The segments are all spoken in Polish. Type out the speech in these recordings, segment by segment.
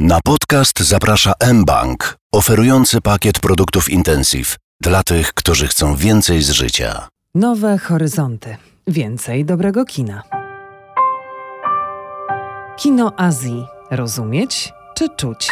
Na podcast zaprasza mBank, oferujący pakiet produktów Intensive dla tych, którzy chcą więcej z życia. Nowe horyzonty. Więcej dobrego kina. Kino Azji. Rozumieć czy czuć?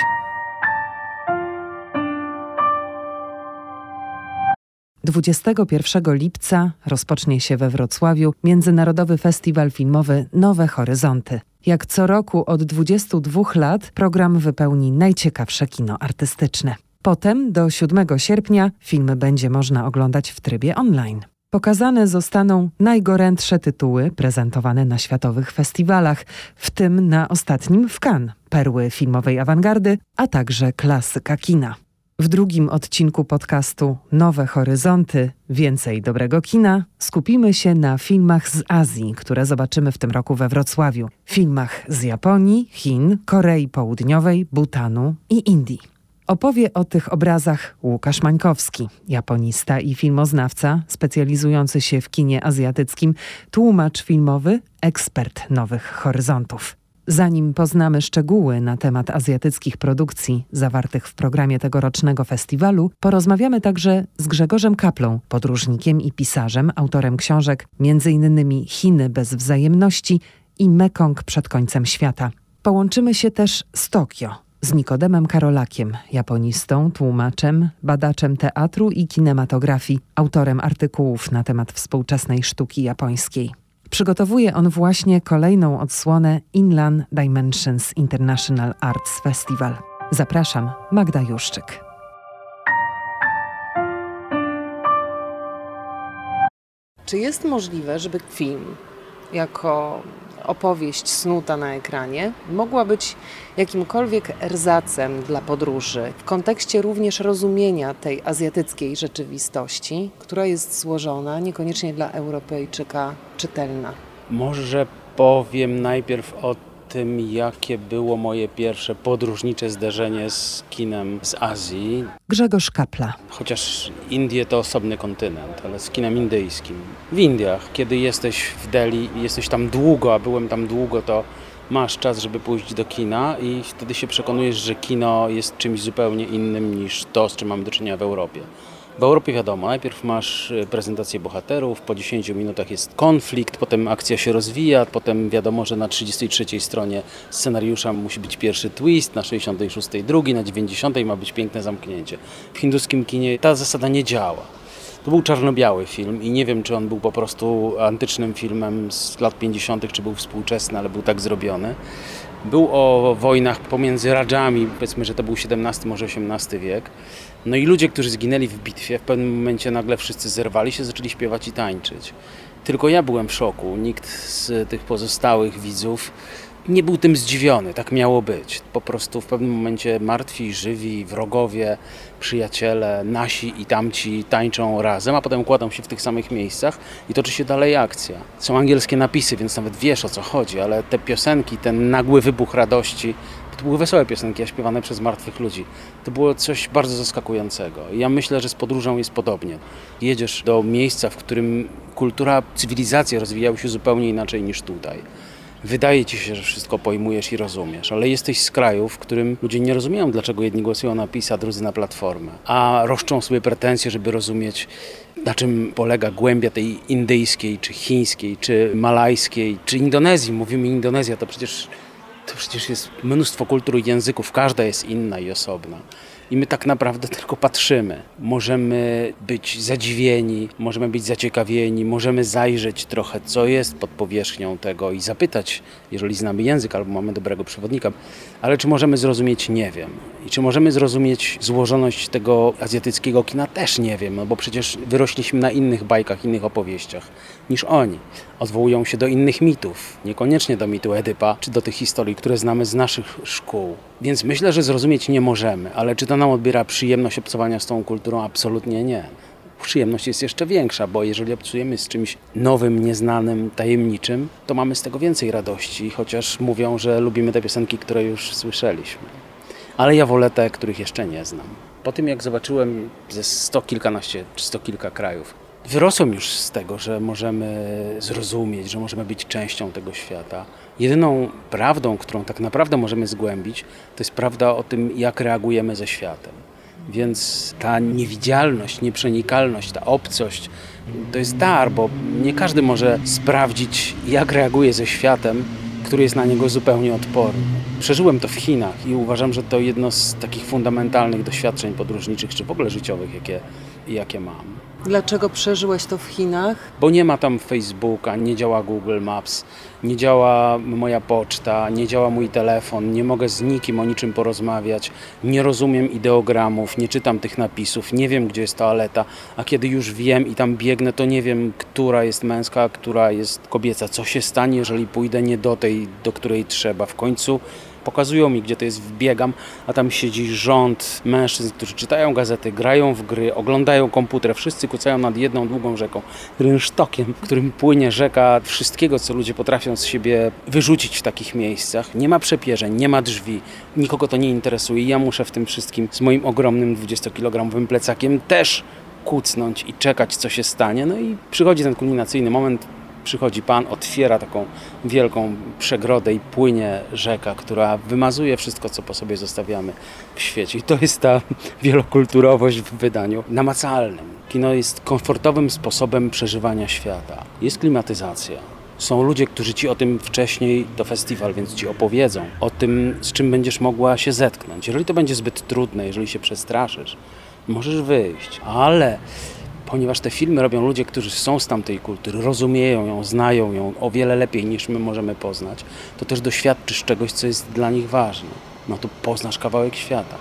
Dwudziestego pierwszego lipca rozpocznie się we Wrocławiu Międzynarodowy Festiwal Filmowy Nowe Horyzonty. Jak co roku od 22 lat program wypełni najciekawsze kino artystyczne. Potem do 7 sierpnia filmy będzie można oglądać w trybie online. Pokazane zostaną najgorętsze tytuły prezentowane na światowych festiwalach, w tym na ostatnim w Cannes, perły filmowej awangardy, a także klasyka kina. W drugim odcinku podcastu Nowe Horyzonty Więcej dobrego kina skupimy się na filmach z Azji, które zobaczymy w tym roku we Wrocławiu. Filmach z Japonii, Chin, Korei Południowej, Butanu i Indii. Opowie o tych obrazach Łukasz Mańkowski, japonista i filmoznawca specjalizujący się w kinie azjatyckim, tłumacz filmowy, ekspert nowych horyzontów. Zanim poznamy szczegóły na temat azjatyckich produkcji zawartych w programie tegorocznego festiwalu, porozmawiamy także z Grzegorzem Kaplą, podróżnikiem i pisarzem, autorem książek m.in. Chiny bez wzajemności i Mekong przed końcem świata. Połączymy się też z Tokio, z Nikodemem Karolakiem, japonistą, tłumaczem, badaczem teatru i kinematografii, autorem artykułów na temat współczesnej sztuki japońskiej. Przygotowuje on właśnie kolejną odsłonę Inland Dimensions International Arts Festival. Zapraszam, Magda Juszczyk. Czy jest możliwe, żeby film jako opowieść snuta na ekranie mogła być jakimkolwiek erzacem dla podróży w kontekście również rozumienia tej azjatyckiej rzeczywistości, która jest złożona, niekoniecznie dla Europejczyka czytelna. Może powiem najpierw o tym, jakie było moje pierwsze podróżnicze zderzenie z kinem z Azji. Grzegorz Kapla. Chociaż Indie to osobny kontynent, ale z kinem indyjskim. W Indiach, kiedy jesteś w Delhi jesteś tam długo, a byłem tam długo, to masz czas, żeby pójść do kina i wtedy się przekonujesz, że kino jest czymś zupełnie innym niż to, z czym mamy do czynienia w Europie. W Europie wiadomo, najpierw masz y, prezentację bohaterów, po 10 minutach jest konflikt, potem akcja się rozwija, potem wiadomo, że na 33 stronie scenariusza musi być pierwszy twist, na 66 drugi, na 90 ma być piękne zamknięcie. W hinduskim kinie ta zasada nie działa. To był czarno-biały film i nie wiem, czy on był po prostu antycznym filmem z lat 50., czy był współczesny, ale był tak zrobiony. Był o wojnach pomiędzy Radżami, powiedzmy, że to był XVII, może XVIII wiek. No i ludzie, którzy zginęli w bitwie, w pewnym momencie nagle wszyscy zerwali się, zaczęli śpiewać i tańczyć. Tylko ja byłem w szoku. Nikt z tych pozostałych widzów nie był tym zdziwiony, tak miało być. Po prostu w pewnym momencie martwi, żywi, wrogowie, przyjaciele, nasi i tamci tańczą razem, a potem układą się w tych samych miejscach i toczy się dalej akcja. Są angielskie napisy, więc nawet wiesz o co chodzi, ale te piosenki, ten nagły wybuch radości, to były wesołe piosenki, śpiewane przez martwych ludzi. To było coś bardzo zaskakującego. Ja myślę, że z podróżą jest podobnie. Jedziesz do miejsca, w którym kultura, cywilizacja rozwijały się zupełnie inaczej niż tutaj wydaje ci się, że wszystko pojmujesz i rozumiesz, ale jesteś z kraju, w którym ludzie nie rozumieją, dlaczego jedni głosują na PiS, a drudzy na Platformę, a roszczą sobie pretensje, żeby rozumieć, na czym polega głębia tej indyjskiej, czy chińskiej, czy malajskiej, czy Indonezji. Mówimy Indonezja, to przecież, to przecież jest mnóstwo kultur i języków, każda jest inna i osobna i my tak naprawdę tylko patrzymy. Możemy być zadziwieni, możemy być zaciekawieni, możemy zajrzeć trochę, co jest pod powierzchnią tego i zapytać, jeżeli znamy język albo mamy dobrego przewodnika, ale czy możemy zrozumieć, nie wiem. I czy możemy zrozumieć złożoność tego azjatyckiego kina, też nie wiem, no bo przecież wyrośliśmy na innych bajkach, innych opowieściach niż oni. Odwołują się do innych mitów, niekoniecznie do mitu Edypa, czy do tych historii, które znamy z naszych szkół. Więc myślę, że zrozumieć nie możemy, ale czy to nam odbiera przyjemność obcowania z tą kulturą? Absolutnie nie. Przyjemność jest jeszcze większa, bo jeżeli obcujemy z czymś nowym, nieznanym, tajemniczym, to mamy z tego więcej radości, chociaż mówią, że lubimy te piosenki, które już słyszeliśmy. Ale ja wolę te, których jeszcze nie znam. Po tym jak zobaczyłem ze sto kilkanaście czy sto kilka krajów, wyrosłem już z tego, że możemy zrozumieć, że możemy być częścią tego świata. Jedyną prawdą, którą tak naprawdę możemy zgłębić, to jest prawda o tym, jak reagujemy ze światem. Więc ta niewidzialność, nieprzenikalność, ta obcość to jest dar, bo nie każdy może sprawdzić, jak reaguje ze światem, który jest na niego zupełnie odporny. Przeżyłem to w Chinach i uważam, że to jedno z takich fundamentalnych doświadczeń podróżniczych, czy w ogóle życiowych, jakie, jakie mam. Dlaczego przeżyłeś to w Chinach? Bo nie ma tam Facebooka, nie działa Google Maps, nie działa moja poczta, nie działa mój telefon, nie mogę z nikim o niczym porozmawiać, nie rozumiem ideogramów, nie czytam tych napisów, nie wiem gdzie jest toaleta, a kiedy już wiem i tam biegnę, to nie wiem, która jest męska, a która jest kobieca. Co się stanie, jeżeli pójdę nie do tej, do której trzeba? W końcu pokazują mi, gdzie to jest, wbiegam, a tam siedzi rząd mężczyzn, którzy czytają gazety, grają w gry, oglądają komputer, wszyscy kucają nad jedną długą rzeką, rynsztokiem, którym płynie rzeka wszystkiego, co ludzie potrafią z siebie wyrzucić w takich miejscach. Nie ma przepierzeń, nie ma drzwi, nikogo to nie interesuje. Ja muszę w tym wszystkim z moim ogromnym 20-kilogramowym plecakiem też kucnąć i czekać, co się stanie. No i przychodzi ten kulminacyjny moment, przychodzi Pan, otwiera taką wielką przegrodę i płynie rzeka, która wymazuje wszystko, co po sobie zostawiamy w świecie. I to jest ta wielokulturowość w wydaniu namacalnym. Kino jest komfortowym sposobem przeżywania świata. Jest klimatyzacja. Są ludzie, którzy ci o tym wcześniej do festiwal, więc ci opowiedzą o tym, z czym będziesz mogła się zetknąć. Jeżeli to będzie zbyt trudne, jeżeli się przestraszysz, możesz wyjść, ale ponieważ te filmy robią ludzie, którzy są z tamtej kultury, rozumieją ją, znają ją o wiele lepiej niż my możemy poznać, to też doświadczysz czegoś, co jest dla nich ważne. No to poznasz kawałek świata.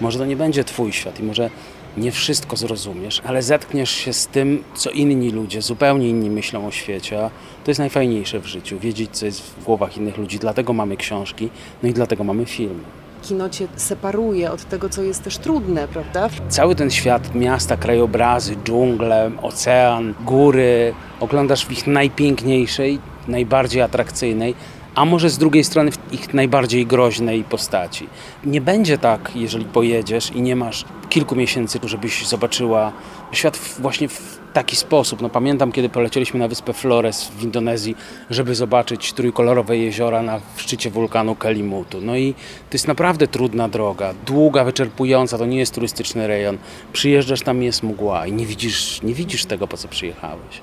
Może to nie będzie Twój świat i może nie wszystko zrozumiesz, ale zetkniesz się z tym, co inni ludzie, zupełnie inni myślą o świecie. To jest najfajniejsze w życiu, wiedzieć, co jest w głowach innych ludzi. Dlatego mamy książki, no i dlatego mamy filmy kino cię separuje od tego, co jest też trudne, prawda? Cały ten świat, miasta, krajobrazy, dżungle, ocean, góry, oglądasz w ich najpiękniejszej, najbardziej atrakcyjnej, a może z drugiej strony w ich najbardziej groźnej postaci. Nie będzie tak, jeżeli pojedziesz i nie masz kilku miesięcy, żebyś zobaczyła świat właśnie w taki sposób. No, pamiętam, kiedy polecieliśmy na wyspę Flores w Indonezji, żeby zobaczyć trójkolorowe jeziora na szczycie wulkanu Kelimutu. No i to jest naprawdę trudna droga, długa, wyczerpująca, to nie jest turystyczny rejon. Przyjeżdżasz, tam jest mgła i nie widzisz, nie widzisz tego, po co przyjechałeś.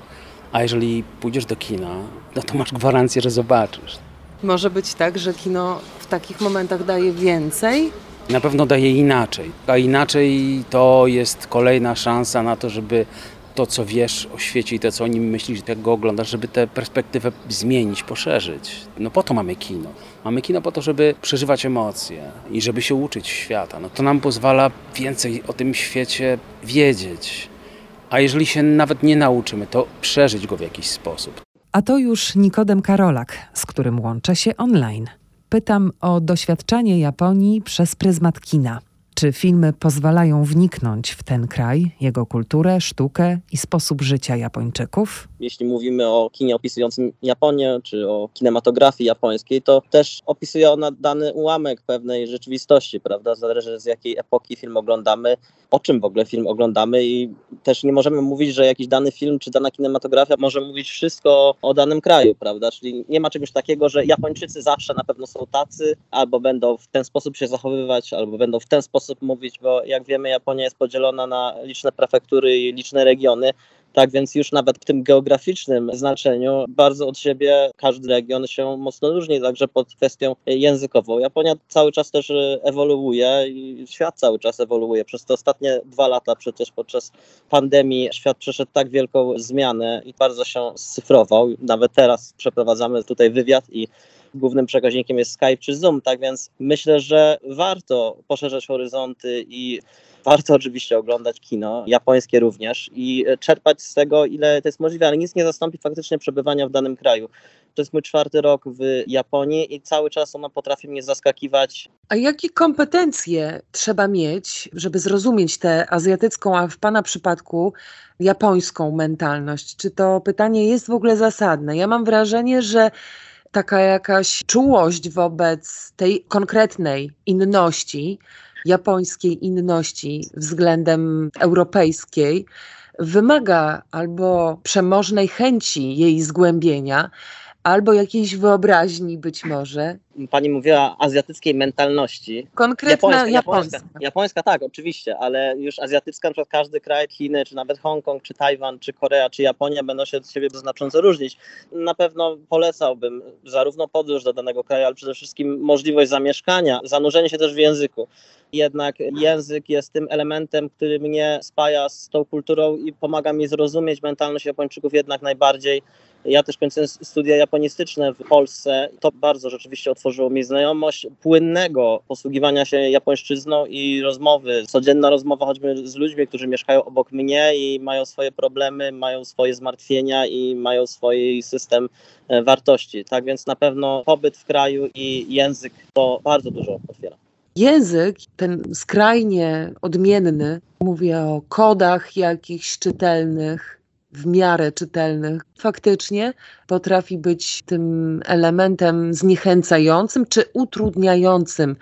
A jeżeli pójdziesz do kina, no to masz gwarancję, że zobaczysz. Może być tak, że kino w takich momentach daje więcej? Na pewno daje inaczej. A inaczej to jest kolejna szansa na to, żeby to, co wiesz o świecie i to, co o nim myślisz, jak go oglądasz, żeby tę perspektywę zmienić, poszerzyć. No po to mamy kino. Mamy kino po to, żeby przeżywać emocje i żeby się uczyć świata. No to nam pozwala więcej o tym świecie wiedzieć. A jeżeli się nawet nie nauczymy, to przeżyć go w jakiś sposób. A to już Nikodem Karolak, z którym łączę się online. Pytam o doświadczanie Japonii przez pryzmat kina. Czy filmy pozwalają wniknąć w ten kraj, jego kulturę, sztukę i sposób życia Japończyków? Jeśli mówimy o kinie opisującym Japonię, czy o kinematografii japońskiej, to też opisuje ona dany ułamek pewnej rzeczywistości, prawda? Zależy z jakiej epoki film oglądamy, o czym w ogóle film oglądamy i też nie możemy mówić, że jakiś dany film czy dana kinematografia może mówić wszystko o danym kraju, prawda? Czyli nie ma czegoś takiego, że Japończycy zawsze na pewno są tacy, albo będą w ten sposób się zachowywać, albo będą w ten sposób mówić, bo jak wiemy, Japonia jest podzielona na liczne prefektury i liczne regiony. Tak więc już nawet w tym geograficznym znaczeniu bardzo od siebie każdy region się mocno różni, także pod kwestią językową. Japonia cały czas też ewoluuje i świat cały czas ewoluuje. Przez te ostatnie dwa lata przecież podczas pandemii świat przeszedł tak wielką zmianę i bardzo się scyfrował. Nawet teraz przeprowadzamy tutaj wywiad i głównym przekaźnikiem jest Skype czy Zoom, tak więc myślę, że warto poszerzać horyzonty i warto oczywiście oglądać kino, japońskie również i czerpać z tego, ile to jest możliwe, ale nic nie zastąpi faktycznie przebywania w danym kraju. To jest mój czwarty rok w Japonii i cały czas ona potrafi mnie zaskakiwać. A jakie kompetencje trzeba mieć, żeby zrozumieć tę azjatycką, a w Pana przypadku japońską mentalność? Czy to pytanie jest w ogóle zasadne? Ja mam wrażenie, że taka jakaś czułość wobec tej konkretnej inności, japońskiej inności względem europejskiej, wymaga albo przemożnej chęci jej zgłębienia, albo jakiejś wyobraźni być może. Pani mówiła azjatyckiej mentalności. Konkretna japońska. Japońska, japońska. japońska tak, oczywiście, ale już azjatycka, na przykład każdy kraj, Chiny, czy nawet Hongkong, czy Tajwan, czy Korea, czy Japonia będą się od siebie znacząco różnić. Na pewno polecałbym zarówno podróż do danego kraju, ale przede wszystkim możliwość zamieszkania, zanurzenie się też w języku jednak język jest tym elementem, który mnie spaja z tą kulturą i pomaga mi zrozumieć mentalność Japończyków jednak najbardziej. Ja też kończyłem studia japonistyczne w Polsce. To bardzo rzeczywiście otworzyło mi znajomość płynnego posługiwania się japońszczyzną i rozmowy. Codzienna rozmowa choćby z ludźmi, którzy mieszkają obok mnie i mają swoje problemy, mają swoje zmartwienia i mają swój system e, wartości. Tak więc na pewno pobyt w kraju i język to bardzo dużo otwiera. Język, ten skrajnie odmienny, mówię o kodach jakichś czytelnych, w miarę czytelnych, faktycznie potrafi być tym elementem zniechęcającym czy utrudniającym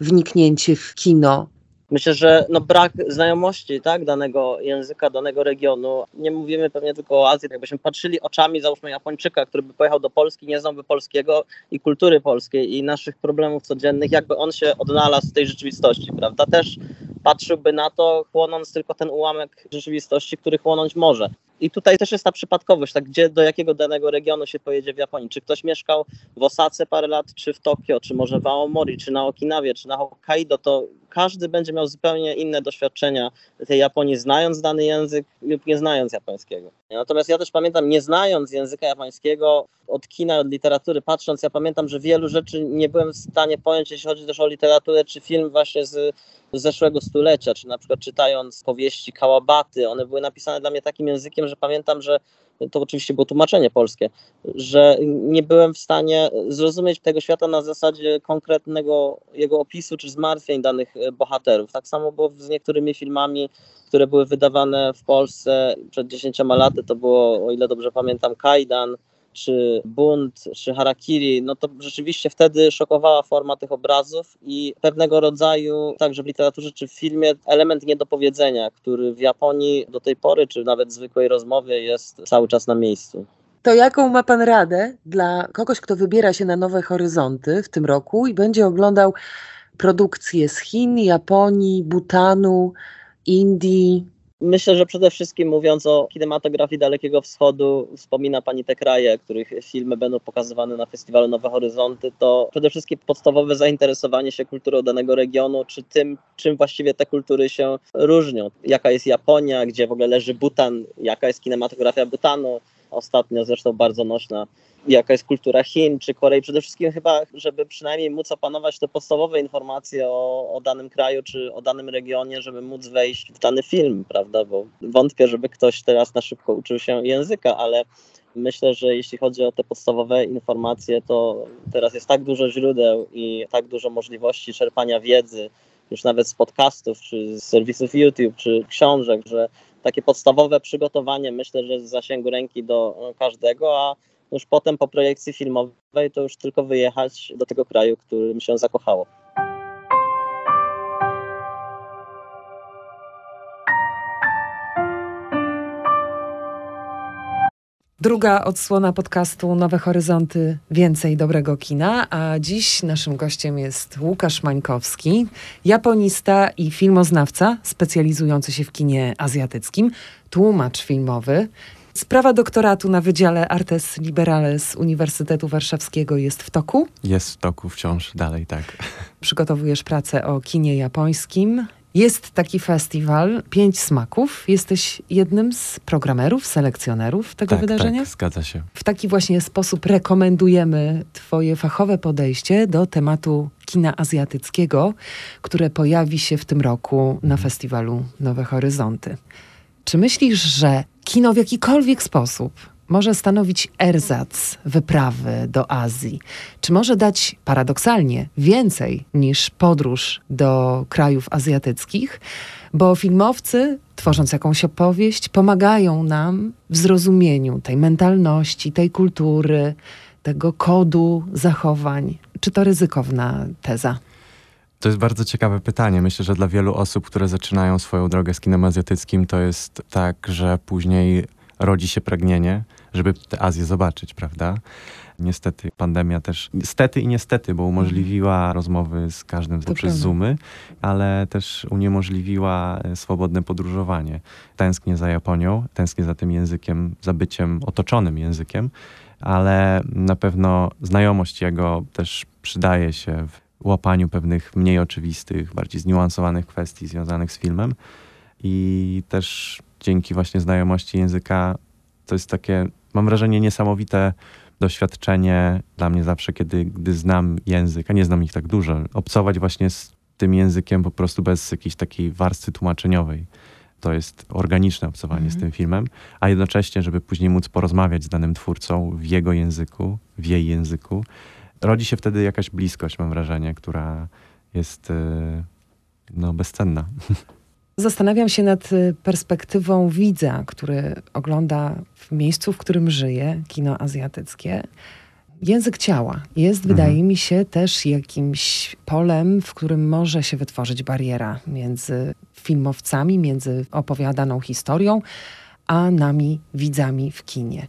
wniknięcie w kino Myślę, że no brak znajomości tak, danego języka, danego regionu. Nie mówimy pewnie tylko o Azji. Jakbyśmy patrzyli oczami, załóżmy Japończyka, który by pojechał do Polski, nie znałby polskiego i kultury polskiej i naszych problemów codziennych, jakby on się odnalazł w tej rzeczywistości, prawda? Też patrzyłby na to, chłonąc tylko ten ułamek rzeczywistości, który chłonąć może. I tutaj też jest ta przypadkowość, tak, gdzie do jakiego danego regionu się pojedzie w Japonii. Czy ktoś mieszkał w Osace parę lat, czy w Tokio, czy może w Aomori, czy na Okinawie, czy na Hokkaido, to każdy będzie miał zupełnie inne doświadczenia tej Japonii, znając dany język lub nie znając japońskiego. Natomiast ja też pamiętam, nie znając języka japońskiego, od kina, od literatury patrząc, ja pamiętam, że wielu rzeczy nie byłem w stanie pojąć, jeśli chodzi też o literaturę, czy film właśnie z zeszłego stulecia, czy na przykład czytając powieści Kałabaty, one były napisane dla mnie takim językiem, że pamiętam, że to oczywiście było tłumaczenie polskie, że nie byłem w stanie zrozumieć tego świata na zasadzie konkretnego jego opisu czy zmartwień danych e, bohaterów. Tak samo było z niektórymi filmami, które były wydawane w Polsce przed 10 laty, to było, o ile dobrze pamiętam, Kajdan, czy bunt, czy harakiri, no to rzeczywiście wtedy szokowała forma tych obrazów i pewnego rodzaju, także w literaturze czy w filmie, element niedopowiedzenia, który w Japonii do tej pory, czy nawet zwykłej rozmowie jest cały czas na miejscu. To jaką ma Pan radę dla kogoś, kto wybiera się na nowe horyzonty w tym roku i będzie oglądał produkcje z Chin, Japonii, Butanu, Indii, Myślę, że przede wszystkim mówiąc o kinematografii Dalekiego Wschodu, wspomina Pani te kraje, których filmy będą pokazywane na festiwalu Nowe Horyzonty, to przede wszystkim podstawowe zainteresowanie się kulturą danego regionu, czy tym, czym właściwie te kultury się różnią. Jaka jest Japonia, gdzie w ogóle leży Butan, jaka jest kinematografia Butanu, ostatnio zresztą bardzo nośna jaka jest kultura Chin czy Korei. Przede wszystkim chyba, żeby przynajmniej móc opanować te podstawowe informacje o, o danym kraju czy o danym regionie, żeby móc wejść w dany film, prawda? Bo wątpię, żeby ktoś teraz na szybko uczył się języka, ale myślę, że jeśli chodzi o te podstawowe informacje, to teraz jest tak dużo źródeł i tak dużo możliwości czerpania wiedzy, już nawet z podcastów, czy z serwisów YouTube, czy książek, że takie podstawowe przygotowanie myślę, że w zasięgu ręki do każdego, a już potem po projekcji filmowej to już tylko wyjechać do tego kraju, którym się zakochało. Druga odsłona podcastu Nowe Horyzonty Więcej dobrego kina, a dziś naszym gościem jest Łukasz Mańkowski, japonista i filmoznawca specjalizujący się w kinie azjatyckim, tłumacz filmowy. Sprawa doktoratu na Wydziale Artes Liberales Uniwersytetu Warszawskiego jest w toku? Jest w toku wciąż, dalej tak. Przygotowujesz pracę o kinie japońskim. Jest taki festiwal, Pięć Smaków. Jesteś jednym z programerów, selekcjonerów tego tak, wydarzenia? Tak, zgadza się. W taki właśnie sposób rekomendujemy Twoje fachowe podejście do tematu kina azjatyckiego, które pojawi się w tym roku na festiwalu Nowe Horyzonty. Czy myślisz, że kino w jakikolwiek sposób może stanowić erzac wyprawy do Azji? Czy może dać paradoksalnie więcej niż podróż do krajów azjatyckich? Bo filmowcy, tworząc jakąś opowieść, pomagają nam w zrozumieniu tej mentalności, tej kultury, tego kodu zachowań. Czy to ryzykowna teza? To jest bardzo ciekawe pytanie. Myślę, że dla wielu osób, które zaczynają swoją drogę z kinem azjatyckim, to jest tak, że później rodzi się pragnienie, żeby tę Azję zobaczyć, prawda? Niestety pandemia też, niestety i niestety, bo umożliwiła rozmowy z każdym To poprzez prawda. Zoomy, ale też uniemożliwiła e, swobodne podróżowanie. Tęsknię za Japonią, tęsknię za tym językiem, za byciem otoczonym językiem, ale na pewno znajomość jego też przydaje się w łapaniu pewnych mniej oczywistych, bardziej zniuansowanych kwestii związanych z filmem. I też dzięki właśnie znajomości języka to jest takie, mam wrażenie, niesamowite doświadczenie dla mnie zawsze, kiedy gdy znam język, a nie znam ich tak dużo, obcować właśnie z tym językiem po prostu bez jakiejś takiej warstwy tłumaczeniowej. To jest organiczne obcowanie z Mhm. tym filmem, a jednocześnie, żeby później móc porozmawiać z danym twórcą w jego języku, w jej języku, rodzi się wtedy jakaś bliskość, mam wrażenie, która jest e, no, bezcenna. Zastanawiam się nad y, perspektywą widza, który ogląda w miejscu, w którym żyje, kino azjatyckie. Język ciała jest, Mhm. wydaje mi się, też jakimś polem, w którym może się wytworzyć bariera między filmowcami, między opowiadaną historią, a nami, widzami w kinie.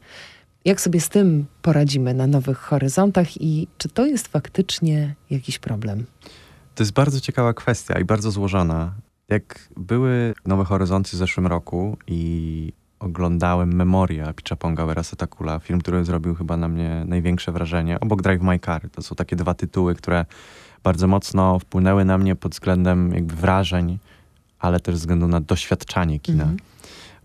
Jak sobie z tym poradzimy na nowych horyzontach i czy to jest faktycznie jakiś problem? To jest bardzo ciekawa kwestia i bardzo złożona. Jak były Nowe Horyzonty w zeszłym roku i oglądałem Memoria Pichaponga Werasetakula, film, który zrobił chyba na mnie największe wrażenie, obok Drive My Car. To są takie dwa tytuły, które bardzo mocno wpłynęły na mnie pod względem jakby wrażeń, ale też względu na doświadczanie kina. Mhm.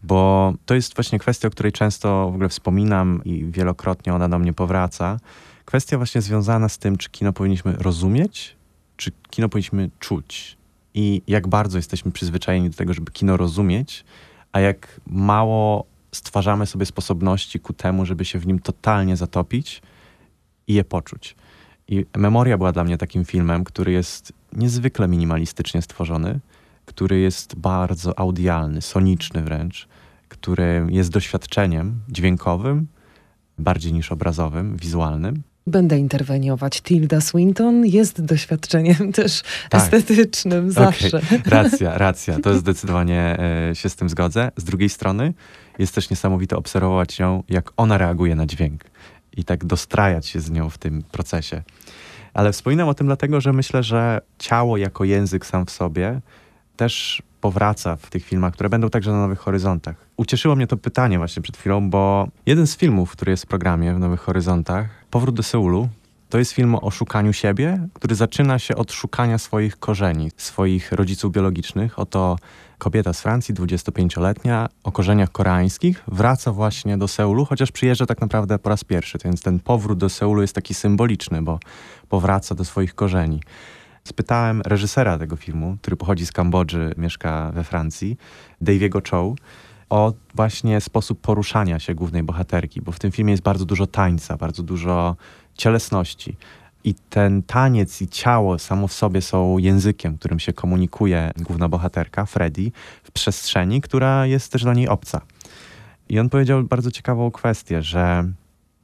Bo to jest właśnie kwestia, o której często w ogóle wspominam i wielokrotnie ona do mnie powraca. Kwestia właśnie związana z tym, czy kino powinniśmy rozumieć, czy kino powinniśmy czuć. I jak bardzo jesteśmy przyzwyczajeni do tego, żeby kino rozumieć, a jak mało stwarzamy sobie sposobności ku temu, żeby się w nim totalnie zatopić i je poczuć. I Memoria była dla mnie takim filmem, który jest niezwykle minimalistycznie stworzony, który jest bardzo audialny, soniczny wręcz, który jest doświadczeniem dźwiękowym, bardziej niż obrazowym, wizualnym. Będę interweniować. Tilda Swinton jest doświadczeniem też Tak. estetycznym zawsze. Okej, Racja, racja. To zdecydowanie e, się z tym zgodzę. Z drugiej strony jest też niesamowite obserwować ją, jak ona reaguje na dźwięk i tak dostrajać się z nią w tym procesie. Ale wspominam o tym dlatego, że myślę, że ciało jako język sam w sobie też powraca w tych filmach, które będą także na Nowych Horyzontach. Ucieszyło mnie to pytanie właśnie przed chwilą, bo jeden z filmów, który jest w programie w Nowych Horyzontach, Powrót do Seulu, to jest film o szukaniu siebie, który zaczyna się od szukania swoich korzeni, swoich rodziców biologicznych. Oto kobieta z Francji, 25-letnia, o korzeniach koreańskich, wraca właśnie do Seulu, chociaż przyjeżdża tak naprawdę po raz pierwszy. Więc ten powrót do Seulu jest taki symboliczny, bo powraca do swoich korzeni. Spytałem reżysera tego filmu, który pochodzi z Kambodży, mieszka we Francji, Daviego Chow, o właśnie sposób poruszania się głównej bohaterki, bo w tym filmie jest bardzo dużo tańca, bardzo dużo cielesności. I ten taniec i ciało samo w sobie są językiem, którym się komunikuje główna bohaterka, Freddy, w przestrzeni, która jest też dla niej obca. I on powiedział bardzo ciekawą kwestię, że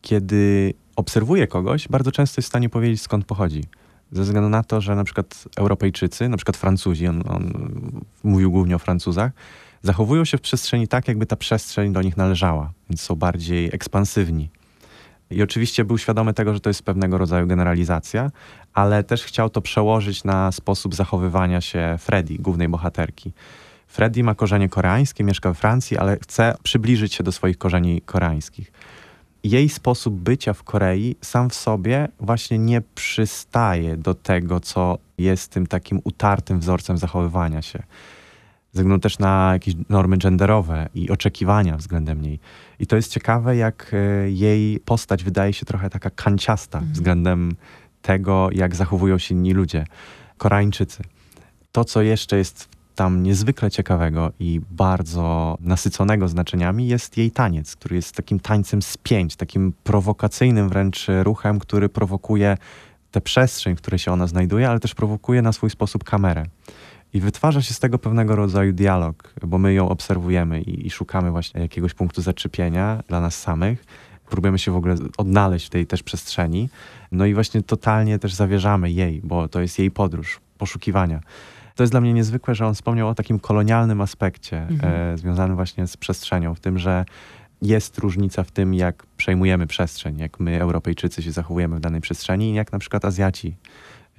kiedy obserwuje kogoś, bardzo często jest w stanie powiedzieć, skąd pochodzi. Ze względu na to, że na przykład Europejczycy, na przykład Francuzi, on, on mówił głównie o Francuzach, zachowują się w przestrzeni tak, jakby ta przestrzeń do nich należała, więc są bardziej ekspansywni. I oczywiście był świadomy tego, że to jest pewnego rodzaju generalizacja, ale też chciał to przełożyć na sposób zachowywania się Freddy, głównej bohaterki. Freddy ma korzenie koreańskie, mieszka we Francji, ale chce przybliżyć się do swoich korzeni koreańskich. Jej sposób bycia w Korei sam w sobie właśnie nie przystaje do tego, co jest tym takim utartym wzorcem zachowywania się ze względu też na jakieś normy genderowe i oczekiwania względem niej. I to jest ciekawe, jak e, jej postać wydaje się trochę taka kanciasta względem tego, jak zachowują się inni ludzie, Koreańczycy. To, co jeszcze jest tam niezwykle ciekawego i bardzo nasyconego znaczeniami, jest jej taniec, który jest takim tańcem spięć, takim prowokacyjnym wręcz ruchem, który prowokuje tę przestrzeń, w której się ona znajduje, ale też prowokuje na swój sposób kamerę. I wytwarza się z tego pewnego rodzaju dialog, bo my ją obserwujemy i, i szukamy właśnie jakiegoś punktu zaczepienia dla nas samych. Próbujemy się w ogóle odnaleźć w tej też przestrzeni. No i właśnie totalnie też zawierzamy jej, bo to jest jej podróż. poszukiwania. To jest dla mnie niezwykłe, że on wspomniał o takim kolonialnym aspekcie Mhm. e, związanym właśnie z przestrzenią, w tym, że jest różnica w tym, jak przejmujemy przestrzeń, jak my, Europejczycy, się zachowujemy w danej przestrzeni i jak na przykład Azjaci.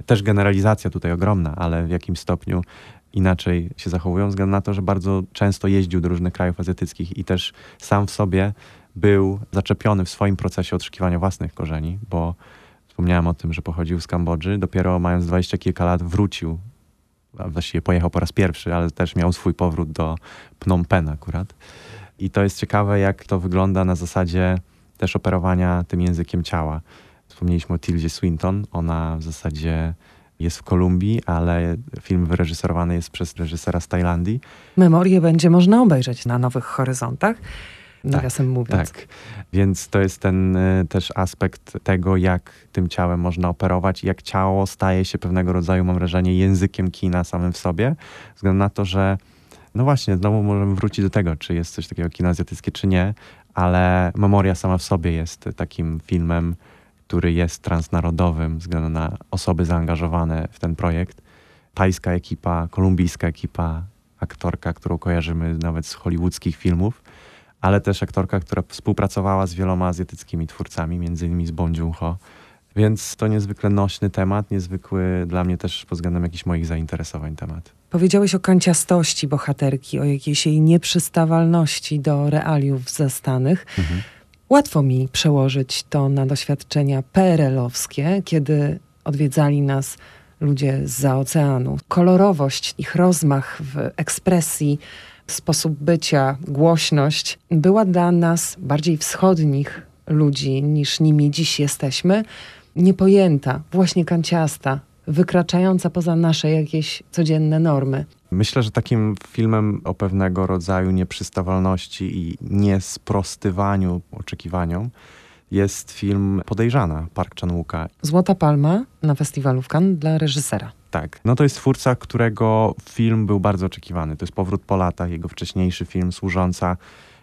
Też generalizacja tutaj ogromna, ale w jakim stopniu inaczej się zachowują, względu na to, że bardzo często jeździł do różnych krajów azjatyckich i też sam w sobie był zaczepiony w swoim procesie odszukiwania własnych korzeni, bo wspomniałem o tym, że pochodził z Kambodży, dopiero mając dwadzieścia kilka lat wrócił, a właściwie pojechał po raz pierwszy, ale też miał swój powrót do Phnom Penh akurat. I to jest ciekawe, jak to wygląda na zasadzie też operowania tym językiem ciała. Wspomnieliśmy o Tildzie Swinton, ona w zasadzie jest w Kolumbii, ale film wyreżyserowany jest przez reżysera z Tajlandii. Memorię będzie można obejrzeć na Nowych Horyzontach. Nawiasem mówiąc. Tak, więc to jest ten y, też aspekt tego, jak tym ciałem można operować i jak ciało staje się pewnego rodzaju, mam wrażenie, językiem kina samym w sobie, ze względu na to, że no właśnie, znowu możemy wrócić do tego, czy jest coś takiego kino azjatyckie, czy nie, ale Memoria sama w sobie jest takim filmem, który jest transnarodowym względu na osoby zaangażowane w ten projekt. Tajska ekipa, kolumbijska ekipa, aktorka, którą kojarzymy nawet z hollywoodzkich filmów, ale też aktorka, która współpracowała z wieloma azjatyckimi twórcami, między innymi z Bong Joon-ho. Więc to niezwykle nośny temat, niezwykły dla mnie też pod względem jakichś moich zainteresowań temat. Powiedziałeś o kanciastości bohaterki, o jakiejś jej nieprzystawalności do realiów zastanych. Mhm. Łatwo mi przełożyć to na doświadczenia PRL-owskie, kiedy odwiedzali nas ludzie zza oceanu. Kolorowość, ich rozmach w ekspresji, sposób bycia, głośność była dla nas, bardziej wschodnich ludzi niż nimi dziś jesteśmy, niepojęta, właśnie kanciasta, wykraczająca poza nasze jakieś codzienne normy. Myślę, że takim filmem o pewnego rodzaju nieprzystawalności i niesprostywaniu oczekiwaniom jest film Podejrzana Park Chan-wooka. Złota Palma na festiwalu w Cannes dla reżysera. Tak. No to jest twórca, którego film był bardzo oczekiwany. To jest Powrót po latach, jego wcześniejszy film Służąca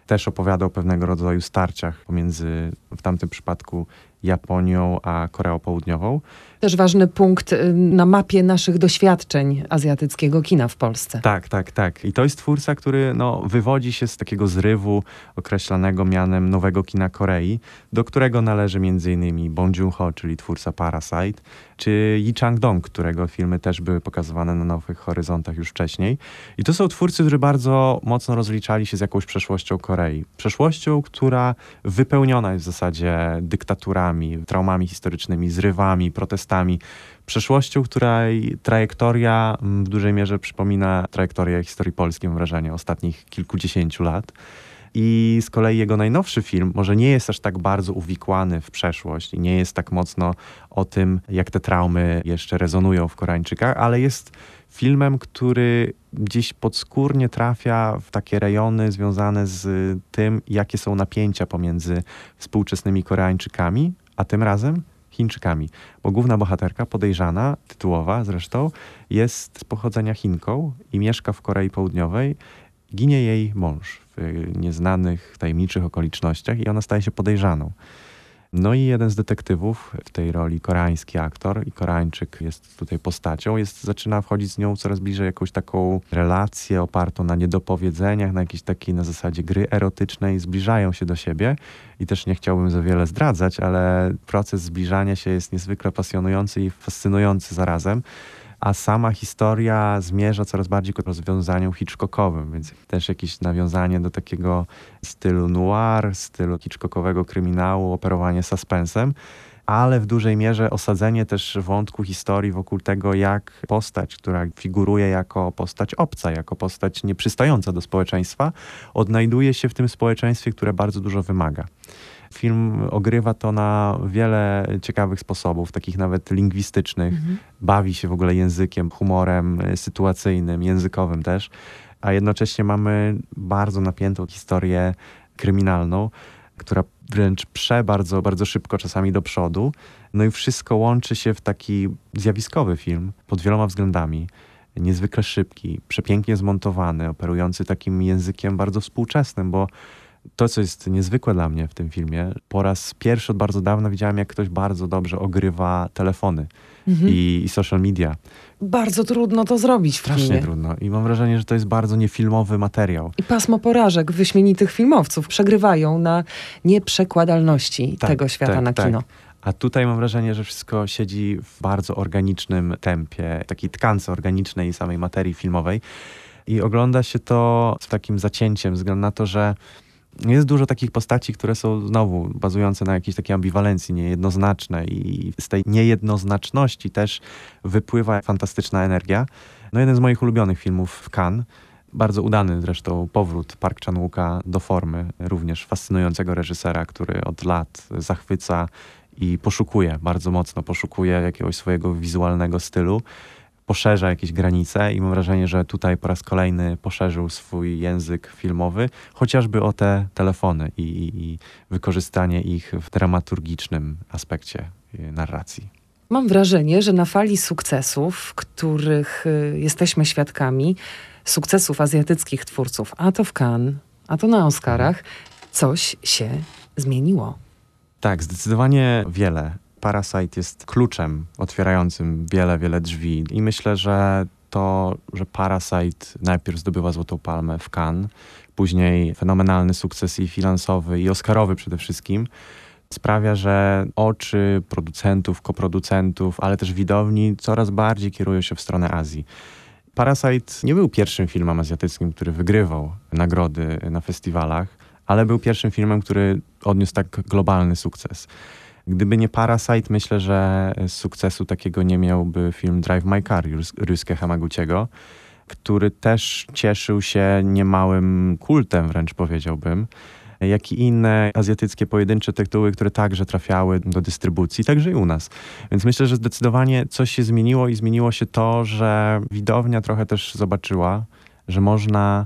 też opowiadał o pewnego rodzaju starciach pomiędzy w tamtym przypadku Japonią a Koreą Południową. Też ważny punkt y, na mapie naszych doświadczeń azjatyckiego kina w Polsce. Tak, tak, tak. I to jest twórca, który no, wywodzi się z takiego zrywu określanego mianem nowego kina Korei, do którego należy m.in. Bong Joon-ho, czyli twórca Parasite, czy Yi Chang-dong, którego filmy też były pokazywane na Nowych Horyzontach już wcześniej. I to są twórcy, którzy bardzo mocno rozliczali się z jakąś przeszłością Korei. Przeszłością, która wypełniona jest w zasadzie dyktaturami, traumami historycznymi, zrywami, protestami. Przeszłością, której trajektoria mm, w dużej mierze przypomina trajektorię historii polskiej, mam wrażenie, ostatnich kilkudziesięciu lat. I z kolei jego najnowszy film może nie jest aż tak bardzo uwikłany w przeszłość i nie jest tak mocno o tym, jak te traumy jeszcze rezonują w Koreańczykach, ale jest filmem, który gdzieś podskórnie trafia w takie rejony związane z tym, jakie są napięcia pomiędzy współczesnymi Koreańczykami, a tym razem Chińczykami. Bo główna bohaterka, podejrzana, tytułowa zresztą, jest z pochodzenia Chinką i mieszka w Korei Południowej. Ginie jej mąż w nieznanych, tajemniczych okolicznościach i ona staje się podejrzaną. No i jeden z detektywów w tej roli, koreański aktor i Koreańczyk jest tutaj postacią, jest, zaczyna wchodzić z nią coraz bliżej jakąś taką relację opartą na niedopowiedzeniach, na jakiejś takiej na zasadzie gry erotycznej, zbliżają się do siebie. I też nie chciałbym za wiele zdradzać, ale proces zbliżania się jest niezwykle pasjonujący i fascynujący zarazem a sama historia zmierza coraz bardziej ku rozwiązaniu Hitchcockowym, więc też jakieś nawiązanie do takiego stylu noir, stylu Hitchcockowego kryminału, operowanie suspensem, ale w dużej mierze osadzenie też wątku historii wokół tego, jak postać, która figuruje jako postać obca, jako postać nieprzystająca do społeczeństwa, odnajduje się w tym społeczeństwie, które bardzo dużo wymaga. Film ogrywa to na wiele ciekawych sposobów, takich nawet lingwistycznych. Mhm. Bawi się w ogóle językiem, humorem y, sytuacyjnym, językowym też, a jednocześnie mamy bardzo napiętą historię kryminalną, która wręcz prze bardzo, bardzo szybko czasami do przodu. No i wszystko łączy się w taki zjawiskowy film pod wieloma względami. Niezwykle szybki, przepięknie zmontowany, operujący takim językiem bardzo współczesnym, bo to, co jest niezwykłe dla mnie w tym filmie, po raz pierwszy od bardzo dawna widziałem, jak ktoś bardzo dobrze ogrywa telefony Mhm. i, i social media. Bardzo trudno to zrobić w Strasznie filmie. trudno. I mam wrażenie, że to jest bardzo niefilmowy materiał. I pasmo porażek wyśmienitych filmowców przegrywają na nieprzekładalności Tak, tego świata tak, na tak. kino. A tutaj mam wrażenie, że wszystko siedzi w bardzo organicznym tempie, takiej tkance organicznej samej materii filmowej. I ogląda się to z takim zacięciem, względu na to, że jest dużo takich postaci, które są znowu bazujące na jakiejś takiej ambiwalencji, niejednoznaczne i z tej niejednoznaczności też wypływa fantastyczna energia. No jeden z moich ulubionych filmów w Cannes, bardzo udany zresztą powrót Park Chan-wooka do formy, również fascynującego reżysera, który od lat zachwyca i poszukuje, bardzo mocno poszukuje jakiegoś swojego wizualnego stylu poszerza jakieś granice i mam wrażenie, że tutaj po raz kolejny poszerzył swój język filmowy, chociażby o te telefony i, i, i wykorzystanie ich w dramaturgicznym aspekcie y, narracji. Mam wrażenie, że na fali sukcesów, których y, jesteśmy świadkami, sukcesów azjatyckich twórców, a to w Cannes, a to na Oscarach, coś się zmieniło. Tak, zdecydowanie wiele. Parasite jest kluczem otwierającym wiele, wiele drzwi i myślę, że to, że Parasite najpierw zdobywa Złotą Palmę w Cannes, później fenomenalny sukces i finansowy, i oscarowy przede wszystkim, sprawia, że oczy producentów, koproducentów, ale też widowni coraz bardziej kierują się w stronę Azji. Parasite nie był pierwszym filmem azjatyckim, który wygrywał nagrody na festiwalach, ale był pierwszym filmem, który odniósł tak globalny sukces. Gdyby nie Parasite, myślę, że sukcesu takiego nie miałby film Drive My Car Ryusuke Hamaguchiego, który też cieszył się niemałym kultem, wręcz powiedziałbym, jak i inne azjatyckie pojedyncze tytuły, które także trafiały do dystrybucji, także i u nas. Więc myślę, że zdecydowanie coś się zmieniło i zmieniło się to, że widownia trochę też zobaczyła, że można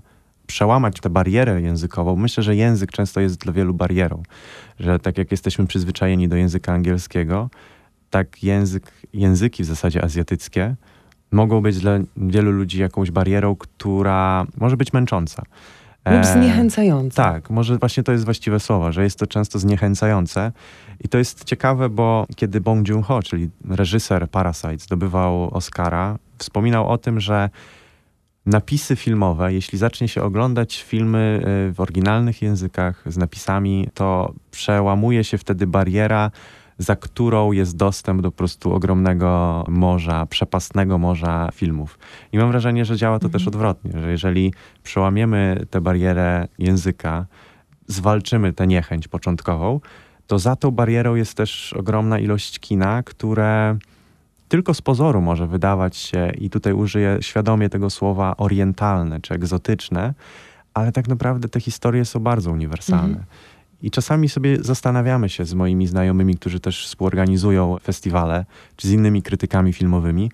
przełamać tę barierę językową. Myślę, że język często jest dla wielu barierą, że tak jak jesteśmy przyzwyczajeni do języka angielskiego, tak język, języki w zasadzie azjatyckie mogą być dla wielu ludzi jakąś barierą, która może być męcząca. Lub E, zniechęcające. tak, może właśnie to jest właściwe słowo, że jest to często zniechęcające. I to jest ciekawe, bo kiedy Bong Joon-ho, czyli reżyser Parasite, zdobywał Oscara, wspominał o tym, że napisy filmowe, jeśli zacznie się oglądać filmy y, w oryginalnych językach z napisami, to przełamuje się wtedy bariera, za którą jest dostęp do po prostu ogromnego morza, przepastnego morza filmów. I mam wrażenie, że działa to też odwrotnie, że jeżeli przełamiemy tę barierę języka, zwalczymy tę niechęć początkową, to za tą barierą jest też ogromna ilość kina, które tylko z pozoru może wydawać się, i tutaj użyję świadomie tego słowa orientalne czy egzotyczne, ale tak naprawdę te historie są bardzo uniwersalne. Mhm. I czasami sobie zastanawiamy się z moimi znajomymi, którzy też współorganizują festiwale, czy z innymi krytykami filmowymi,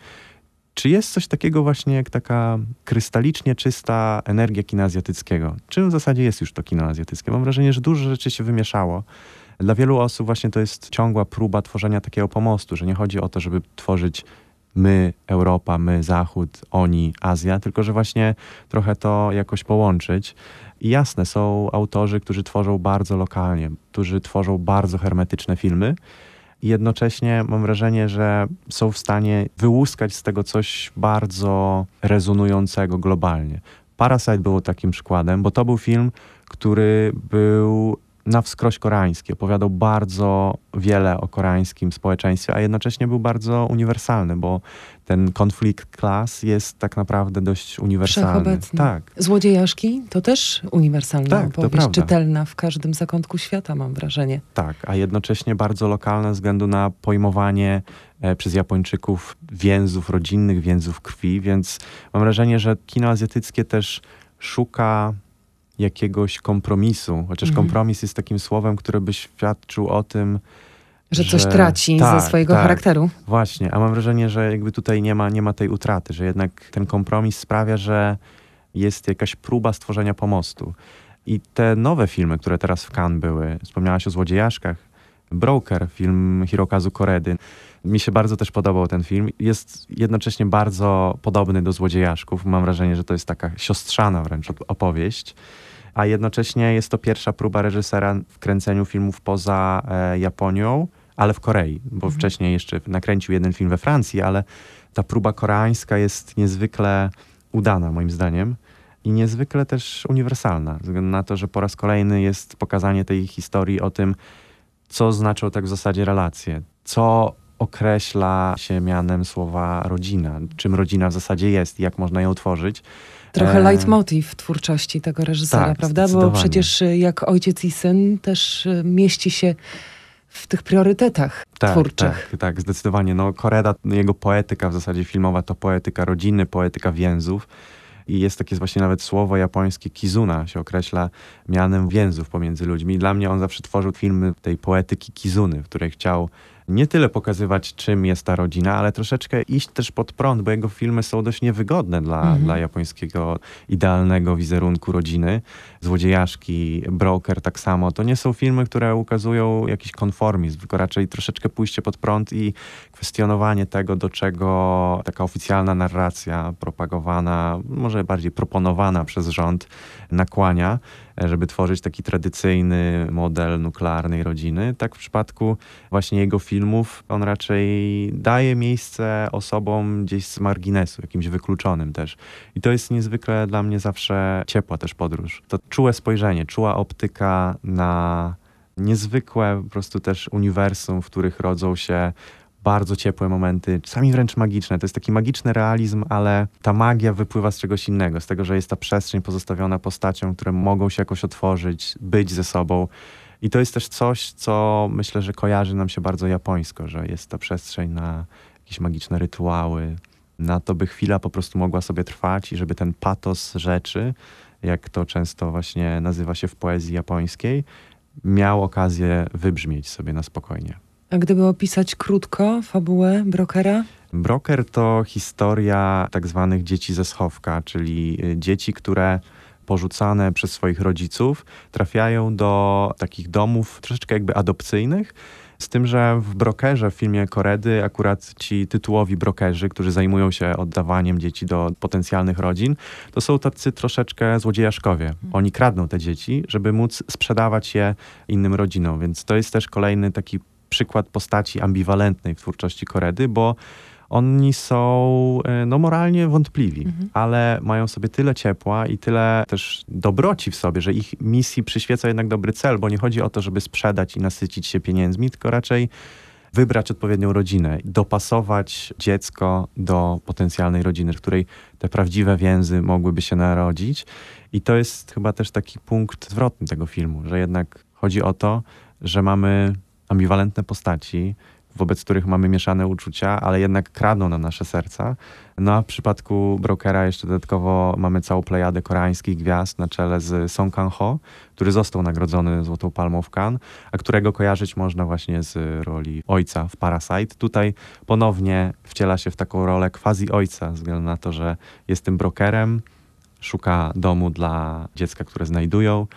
czy jest coś takiego właśnie jak taka krystalicznie czysta energia kina azjatyckiego? Czym w zasadzie jest już to kino azjatyckie? Mam wrażenie, że dużo rzeczy się wymieszało. Dla wielu osób właśnie to jest ciągła próba tworzenia takiego pomostu, że nie chodzi o to, żeby tworzyć my, Europa, my, Zachód, oni, Azja, tylko że właśnie trochę to jakoś połączyć. I jasne, są autorzy, którzy tworzą bardzo lokalnie, którzy tworzą bardzo hermetyczne filmy i jednocześnie mam wrażenie, że są w stanie wyłuskać z tego coś bardzo rezonującego globalnie. Parasite było takim przykładem, bo to był film, który był na wskroś koreański. Opowiadał bardzo wiele o koreańskim społeczeństwie, a jednocześnie był bardzo uniwersalny, bo ten konflikt klas jest tak naprawdę dość uniwersalny. Tak. Złodziejaszki to też uniwersalna Tak, opowieść, czytelna w każdym zakątku świata, mam wrażenie. Tak, a jednocześnie bardzo lokalne ze względu na pojmowanie e, przez Japończyków więzów rodzinnych, więzów krwi, więc mam wrażenie, że kino azjatyckie też szuka jakiegoś kompromisu, chociaż Mhm. kompromis jest takim słowem, które by świadczył o tym, Że coś Że- traci tak, ze swojego tak. charakteru. Właśnie, a mam wrażenie, że jakby tutaj nie ma, nie ma tej utraty, że jednak ten kompromis sprawia, że jest jakaś próba stworzenia pomostu. I te nowe filmy, które teraz w Cannes były, wspomniałaś o Złodziejaszkach, Broker, film Hirokazu Koredy. Mi się bardzo też podobał ten film. Jest jednocześnie bardzo podobny do Złodziejaszków. Mam wrażenie, że to jest taka siostrzana wręcz op- opowieść. A jednocześnie jest to pierwsza próba reżysera w kręceniu filmów poza e, Japonią, ale w Korei, bo mhm. wcześniej jeszcze nakręcił jeden film we Francji, ale ta próba koreańska jest niezwykle udana moim zdaniem i niezwykle też uniwersalna, ze względu na to, że po raz kolejny jest pokazanie tej historii o tym, co znaczą tak w zasadzie relacje, co określa się mianem słowa rodzina, czym rodzina w zasadzie jest i jak można ją tworzyć. Trochę leitmotiv twórczości tego reżysera, tak, prawda? Bo przecież y, jak ojciec i syn też y, mieści się w tych priorytetach tak, twórczych. Tak, tak, zdecydowanie. No, Koreda, jego poetyka w zasadzie filmowa to poetyka rodziny, poetyka więzów. I jest takie właśnie nawet słowo japońskie kizuna się określa mianem więzów pomiędzy ludźmi. Dla mnie on zawsze tworzył filmy tej poetyki kizuny, w której chciał nie tyle pokazywać, czym jest ta rodzina, ale troszeczkę iść też pod prąd, bo jego filmy są dość niewygodne dla, mhm. dla japońskiego idealnego wizerunku rodziny. Złodziejaszki, Broker tak samo. To nie są filmy, które ukazują jakiś konformizm, tylko raczej troszeczkę pójście pod prąd i kwestionowanie tego, do czego taka oficjalna narracja propagowana, może bardziej proponowana przez rząd nakłania żeby tworzyć taki tradycyjny model nuklearnej rodziny. Tak w przypadku właśnie jego filmów on raczej daje miejsce osobom gdzieś z marginesu, jakimś wykluczonym też. I to jest niezwykle dla mnie zawsze ciepła też podróż. To czułe spojrzenie, czuła optyka na niezwykłe po prostu też uniwersum, w których rodzą się bardzo ciepłe momenty, czasami wręcz magiczne. To jest taki magiczny realizm, ale ta magia wypływa z czegoś innego, z tego, że jest ta przestrzeń pozostawiona postaciom, które mogą się jakoś otworzyć, być ze sobą. I to jest też coś, co myślę, że kojarzy nam się bardzo japońsko, że jest ta przestrzeń na jakieś magiczne rytuały, na to, by chwila po prostu mogła sobie trwać i żeby ten patos rzeczy, jak to często właśnie nazywa się w poezji japońskiej, miał okazję wybrzmieć sobie na spokojnie. A gdyby opisać krótko fabułę Brokera? Broker to historia tak zwanych dzieci ze schowka, czyli y, dzieci, które porzucane przez swoich rodziców trafiają do takich domów troszeczkę jakby adopcyjnych. Z tym, że w brokerze, w filmie Koredy, akurat ci tytułowi brokerzy, którzy zajmują się oddawaniem dzieci do potencjalnych rodzin, to są tacy troszeczkę złodziejaszkowie. Oni kradną te dzieci, żeby móc sprzedawać je innym rodzinom, więc to jest też kolejny taki przykład postaci ambiwalentnej w twórczości Koredy, bo oni są e, no, moralnie wątpliwi, mhm. ale mają sobie tyle ciepła i tyle też dobroci w sobie, że ich misji przyświeca jednak dobry cel, bo nie chodzi o to, żeby sprzedać i nasycić się pieniędzmi, tylko raczej wybrać odpowiednią rodzinę, dopasować dziecko do potencjalnej rodziny, w której te prawdziwe więzy mogłyby się narodzić. I to jest chyba też taki punkt zwrotny tego filmu, że jednak chodzi o to, że mamy ambiwalentne postaci, wobec których mamy mieszane uczucia, ale jednak kradną nam nasze serca. No a w przypadku Brokera jeszcze dodatkowo mamy całą plejadę koreańskich gwiazd na czele z Song Kang-ho, który został nagrodzony Złotą Palmą w Cannes, a którego kojarzyć można właśnie z roli ojca w Parasite. Tutaj ponownie wciela się w taką rolę quasi ojca, ze względu na to, że jest tym brokerem, szuka domu dla dziecka, które znajdują.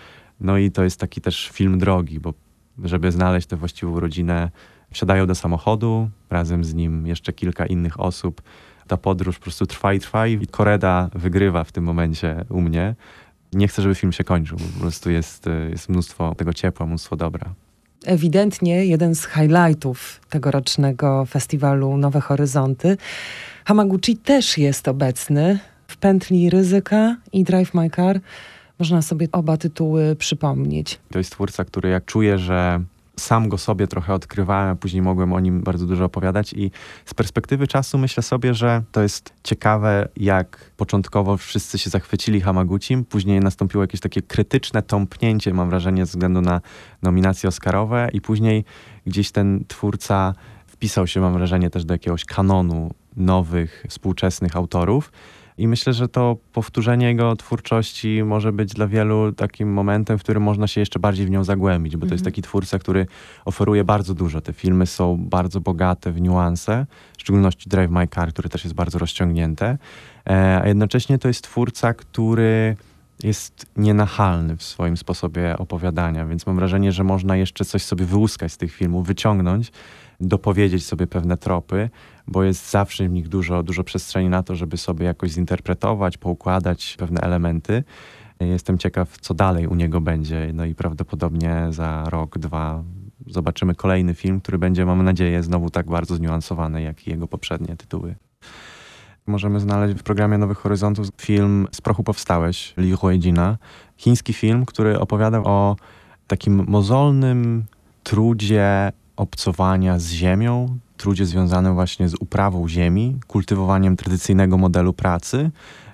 No i to jest taki też film drogi, bo żeby znaleźć tę właściwą rodzinę, wsiadają do samochodu, razem z nim jeszcze kilka innych osób. Ta podróż po prostu trwa i trwa i Koreda wygrywa w tym momencie u mnie. Nie chcę, żeby film się kończył, po prostu jest, jest mnóstwo tego ciepła, mnóstwo dobra. Ewidentnie jeden z highlightów tegorocznego festiwalu Nowe Horyzonty. Hamaguchi też jest obecny w pętli ryzyka i Drive My Car można sobie oba tytuły przypomnieć. To jest twórca, który jak czuję, że sam go sobie trochę odkrywałem, później mogłem o nim bardzo dużo opowiadać i z perspektywy czasu myślę sobie, że to jest ciekawe, jak początkowo wszyscy się zachwycili Hamaguchim, później nastąpiło jakieś takie krytyczne tąpnięcie, mam wrażenie, ze względu na nominacje oscarowe i później gdzieś ten twórca wpisał się, mam wrażenie, też do jakiegoś kanonu nowych, współczesnych autorów. I myślę, że to powtórzenie jego twórczości może być dla wielu takim momentem, w którym można się jeszcze bardziej w nią zagłębić, bo to jest mhm. taki twórca, który oferuje bardzo dużo. Te filmy są bardzo bogate w niuanse, w szczególności Drive My Car, który też jest bardzo rozciągnięte. E, a jednocześnie to jest twórca, który jest nienachalny w swoim sposobie opowiadania, więc mam wrażenie, że można jeszcze coś sobie wyłuskać z tych filmów, wyciągnąć, dopowiedzieć sobie pewne tropy, bo jest zawsze w nich dużo, dużo przestrzeni na to, żeby sobie jakoś zinterpretować, poukładać pewne elementy. Jestem ciekaw, co dalej u niego będzie. No i prawdopodobnie za rok, dwa zobaczymy kolejny film, który będzie, mam nadzieję, znowu tak bardzo zniuansowany, jak i jego poprzednie tytuły. Możemy znaleźć w programie Nowych Horyzontów film Z prochu powstałeś, Li Huijina. Chiński film, który opowiada o takim mozolnym trudzie obcowania z ziemią, trudzie związanym właśnie z uprawą ziemi, kultywowaniem tradycyjnego modelu pracy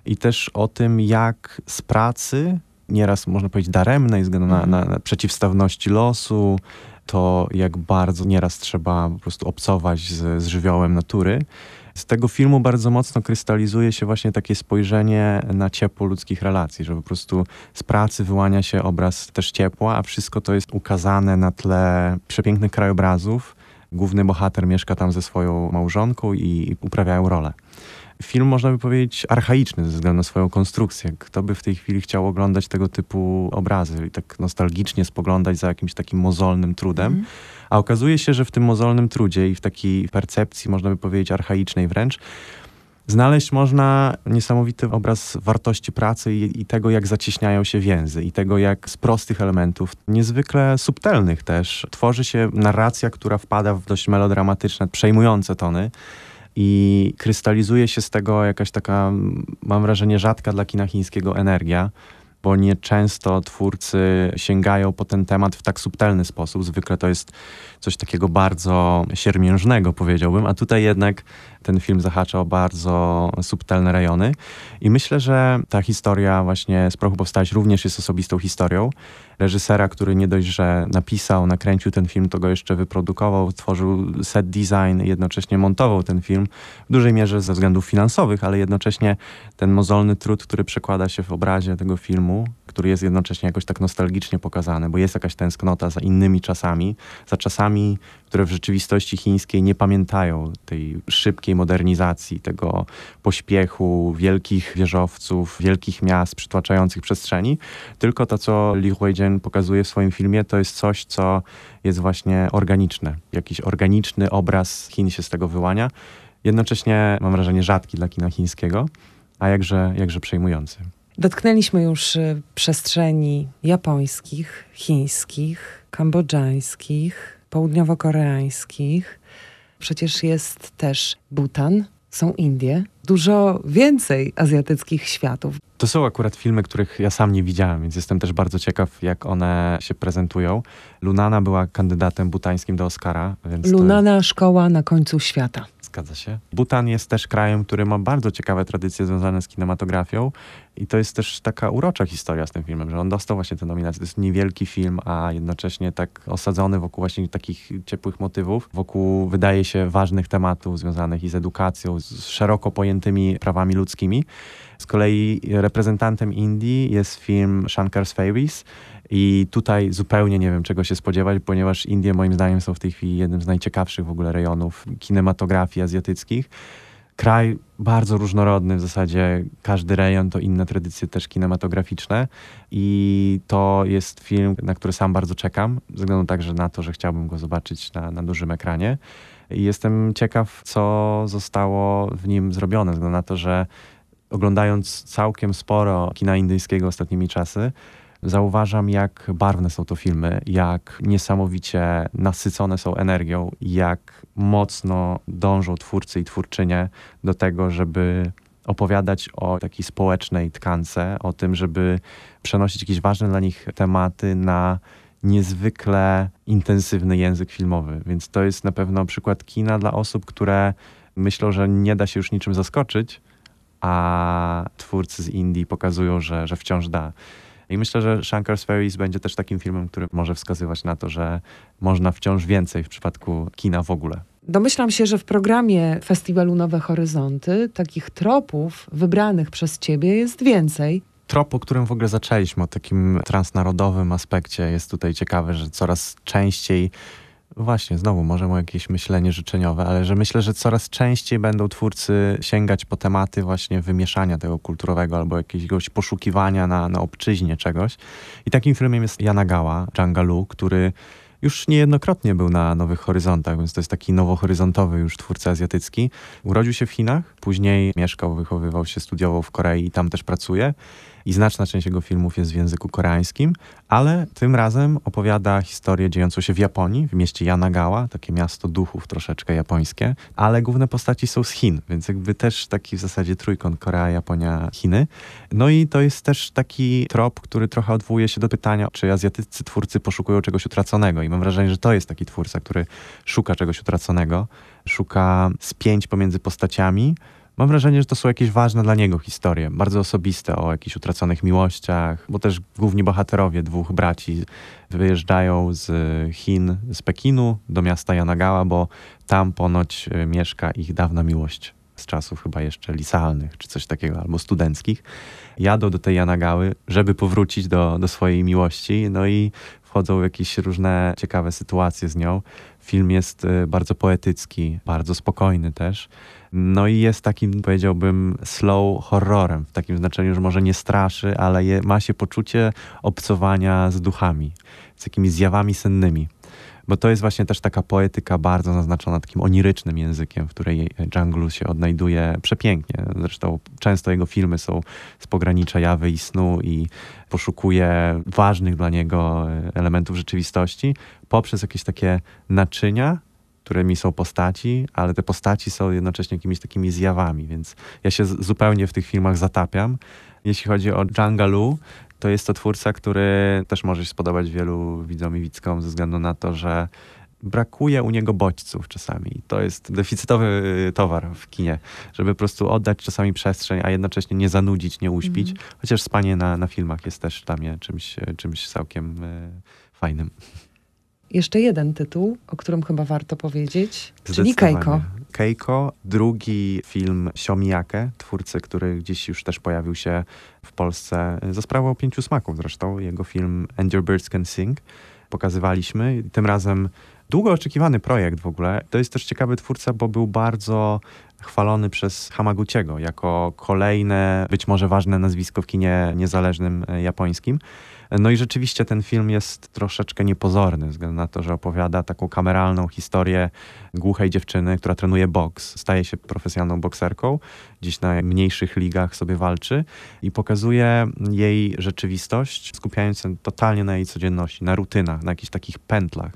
i też o tym, jak z pracy, nieraz można powiedzieć daremnej, względu na, na, na przeciwstawności losu, to jak bardzo nieraz trzeba po prostu obcować z, z żywiołem natury. Z tego filmu bardzo mocno krystalizuje się właśnie takie spojrzenie na ciepło ludzkich relacji, że po prostu z pracy wyłania się obraz też ciepła, a wszystko to jest ukazane na tle przepięknych krajobrazów. Główny bohater mieszka tam ze swoją małżonką i uprawiają rolę film, można by powiedzieć, archaiczny ze względu na swoją konstrukcję. Kto by w tej chwili chciał oglądać tego typu obrazy i tak nostalgicznie spoglądać za jakimś takim mozolnym trudem. Mm. A okazuje się, że w tym mozolnym trudzie i w takiej percepcji, można by powiedzieć, archaicznej wręcz, znaleźć można niesamowity obraz wartości pracy i, i, tego, jak zacieśniają się więzy, i tego, jak z prostych elementów, niezwykle subtelnych też, tworzy się narracja, która wpada w dość melodramatyczne, przejmujące tony i krystalizuje się z tego jakaś taka, mam wrażenie, rzadka dla kina chińskiego energia, bo nieczęsto twórcy sięgają po ten temat w tak subtelny sposób. Zwykle to jest coś takiego bardzo siermiężnego, powiedziałbym, a tutaj jednak ten film zahacza o bardzo subtelne rejony. I myślę, że ta historia właśnie z prochu powstać również jest osobistą historią. Reżysera, który nie dość, że napisał, nakręcił ten film, to go jeszcze wyprodukował, tworzył set design, jednocześnie montował ten film w dużej mierze ze względów finansowych, ale jednocześnie ten mozolny trud, który przekłada się w obrazie tego filmu, który jest jednocześnie jakoś tak nostalgicznie pokazany, bo jest jakaś tęsknota za innymi czasami, za czasami, które w rzeczywistości chińskiej nie pamiętają tej szybkiej modernizacji, tego pośpiechu wielkich wieżowców, wielkich miast przytłaczających przestrzeni, tylko to, co Li Huijian pokazuje w swoim filmie, to jest coś, co jest właśnie organiczne. Jakiś organiczny obraz Chin się z tego wyłania. Jednocześnie mam wrażenie rzadki dla kina chińskiego, a jakże, jakże przejmujący. Dotknęliśmy już y, przestrzeni japońskich, chińskich, kambodżańskich, południowo-koreańskich. Przecież jest też Butan, są Indie, dużo więcej azjatyckich światów. To są akurat filmy, których ja sam nie widziałem, więc jestem też bardzo ciekaw, jak one się prezentują. Lunana była kandydatem butańskim do Oscara. Więc Lunana, jest... szkoła na końcu świata. Zgadza się. Butan jest też krajem, który ma bardzo ciekawe tradycje związane z kinematografią i to jest też taka urocza historia z tym filmem, że on dostał właśnie tę nominację. To jest niewielki film, a jednocześnie tak osadzony wokół właśnie takich ciepłych motywów, wokół wydaje się ważnych tematów związanych i z edukacją, z szeroko pojętymi prawami ludzkimi. Z kolei reprezentantem Indii jest film Shankar's Fairies, i tutaj zupełnie nie wiem, czego się spodziewać, ponieważ Indie moim zdaniem są w tej chwili jednym z najciekawszych w ogóle rejonów kinematografii azjatyckich. Kraj bardzo różnorodny, w zasadzie każdy rejon to inne tradycje też kinematograficzne i to jest film, na który sam bardzo czekam, ze względu także na to, że chciałbym go zobaczyć na, na dużym ekranie. I jestem ciekaw, co zostało w nim zrobione, ze względu na to, że oglądając całkiem sporo kina indyjskiego ostatnimi czasy, zauważam, jak barwne są to filmy, jak niesamowicie nasycone są energią, jak mocno dążą twórcy i twórczynie do tego, żeby opowiadać o takiej społecznej tkance, o tym, żeby przenosić jakieś ważne dla nich tematy na niezwykle intensywny język filmowy. Więc to jest na pewno przykład kina dla osób, które myślą, że nie da się już niczym zaskoczyć, a twórcy z Indii pokazują, że, że wciąż da. I myślę, że Shankar's Ferries będzie też takim filmem, który może wskazywać na to, że można wciąż więcej w przypadku kina w ogóle. Domyślam się, że w programie Festiwalu Nowe Horyzonty takich tropów wybranych przez ciebie jest więcej. Trop, o którym w ogóle zaczęliśmy, o takim transnarodowym aspekcie, jest tutaj ciekawy, że coraz częściej Właśnie, znowu może o jakieś myślenie życzeniowe, ale że myślę, że coraz częściej będą twórcy sięgać po tematy właśnie wymieszania tego kulturowego albo jakiegoś poszukiwania na, na obczyźnie czegoś. I takim filmem jest Yanagawa, Jangalu, który już niejednokrotnie był na Nowych Horyzontach, więc to jest taki nowohoryzontowy już twórca azjatycki. Urodził się w Chinach, Później mieszkał, wychowywał się, studiował w Korei i tam też pracuje i znaczna część jego filmów jest w języku koreańskim, ale tym razem opowiada historię dziejącą się w Japonii, w mieście Yanagawa, takie miasto duchów troszeczkę japońskie, ale główne postaci są z Chin, więc jakby też taki w zasadzie trójkąt Korea, Japonia, Chiny. No i to jest też taki trop, który trochę odwołuje się do pytania, czy azjatyccy twórcy poszukują czegoś utraconego i mam wrażenie, że to jest taki twórca, który szuka czegoś utraconego, szuka spięć pomiędzy postaciami, Mam wrażenie, że to są jakieś ważne dla niego historie, bardzo osobiste o jakichś utraconych miłościach, bo też główni bohaterowie dwóch braci wyjeżdżają z Chin, z Pekinu do miasta Yanagawa, bo tam ponoć e, mieszka ich dawna miłość z czasów chyba jeszcze licealnych, czy coś takiego, albo studenckich. Jadą do tej Yanagały, żeby powrócić do, do swojej miłości, no i wchodzą jakieś różne ciekawe sytuacje z nią. Film jest e, bardzo poetycki, bardzo spokojny też. No i jest takim, powiedziałbym, slow horrorem, w takim znaczeniu, że może nie straszy, ale je, ma się poczucie obcowania z duchami, z jakimiś zjawami sennymi. Bo to jest właśnie też taka poetyka bardzo naznaczona takim onirycznym językiem, w której Jungle się odnajduje przepięknie. Zresztą często jego filmy są z pogranicza jawy i snu i poszukuje ważnych dla niego elementów rzeczywistości poprzez jakieś takie naczynia, którymi są postaci, ale te postaci są jednocześnie jakimiś takimi zjawami, więc ja się zupełnie w tych filmach zatapiam. Jeśli chodzi o Lu, to jest to twórca, który też może się spodobać wielu widzom i widzkom ze względu na to, że brakuje u niego bodźców czasami. To jest deficytowy y, towar w kinie, żeby po prostu oddać czasami przestrzeń, a jednocześnie nie zanudzić, nie uśpić. Mm. Chociaż spanie na, na filmach jest też dla mnie czymś, czymś całkiem y, fajnym. Jeszcze jeden tytuł, o którym chyba warto powiedzieć, czyli Keiko. Keiko, drugi film Siomiake, twórcy, który gdzieś już też pojawił się w Polsce za sprawą Pięciu Smaków zresztą. Jego film And Your Birds Can Sing pokazywaliśmy. Tym razem długo oczekiwany projekt w ogóle. To jest też ciekawy twórca, bo był bardzo chwalony przez Hamaguchiego jako kolejne, być może ważne nazwisko w kinie niezależnym e, japońskim. No i rzeczywiście ten film jest troszeczkę niepozorny, względu na to, że opowiada taką kameralną historię głuchej dziewczyny, która trenuje boks. Staje się profesjonalną bokserką, gdzieś na mniejszych ligach sobie walczy i pokazuje jej rzeczywistość, skupiając się totalnie na jej codzienności, na rutynach, na jakichś takich pętlach.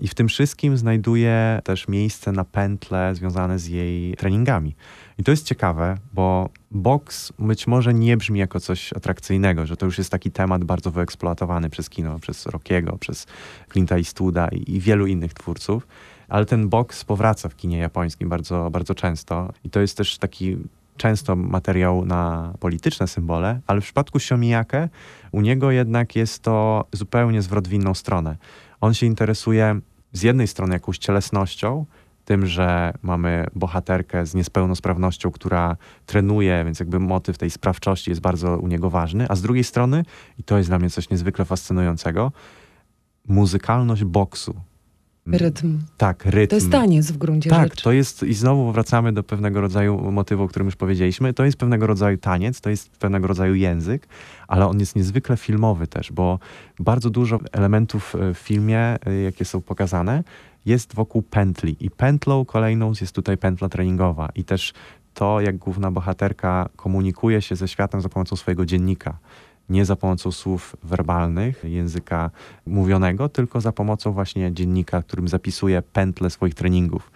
I w tym wszystkim znajduje też miejsce na pętle związane z jej treningami. I to jest ciekawe, bo boks być może nie brzmi jako coś atrakcyjnego, że to już jest taki temat bardzo wyeksploatowany przez kino, przez Rockiego, przez Clint'a Eastwooda i, i wielu innych twórców. Ale ten boks powraca w kinie japońskim bardzo, bardzo często. I to jest też taki często materiał na polityczne symbole, ale w przypadku Xiomiyake u niego jednak jest to zupełnie zwrot w inną stronę. On się interesuje z jednej strony jakąś cielesnością, tym, że mamy bohaterkę z niespełnosprawnością, która trenuje, więc jakby motyw tej sprawczości jest bardzo u niego ważny, a z drugiej strony, i to jest dla mnie coś niezwykle fascynującego, muzykalność boksu. Rytm. Tak, rytm. To jest taniec w gruncie tak, rzeczy. Tak, to jest, i znowu wracamy do pewnego rodzaju motywu, o którym już powiedzieliśmy. To jest pewnego rodzaju taniec, to jest pewnego rodzaju język, ale on jest niezwykle filmowy też, bo bardzo dużo elementów e, w filmie, e, jakie są pokazane, jest wokół pętli. I pętlą kolejną jest tutaj pętla treningowa. I też to, jak główna bohaterka komunikuje się ze światem za pomocą swojego dziennika nie za pomocą słów werbalnych, języka mówionego, tylko za pomocą właśnie dziennika, którym zapisuje pętle swoich treningów.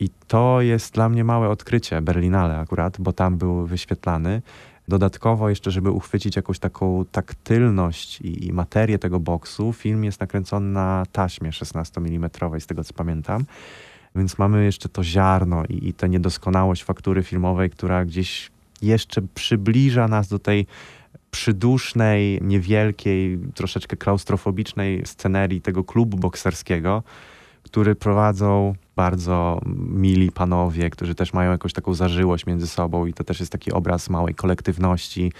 I to jest dla mnie małe odkrycie, Berlinale akurat, bo tam był wyświetlany. Dodatkowo jeszcze, żeby uchwycić jakąś taką taktylność i, i materię tego boksu, film jest nakręcony na taśmie 16 mm, z tego co pamiętam. Więc mamy jeszcze to ziarno i, i tę niedoskonałość faktury filmowej, która gdzieś jeszcze przybliża nas do tej przydusznej, niewielkiej, troszeczkę klaustrofobicznej scenerii tego klubu bokserskiego, który prowadzą bardzo mili panowie, którzy też mają jakąś taką zażyłość między sobą i to też jest taki obraz małej kolektywności,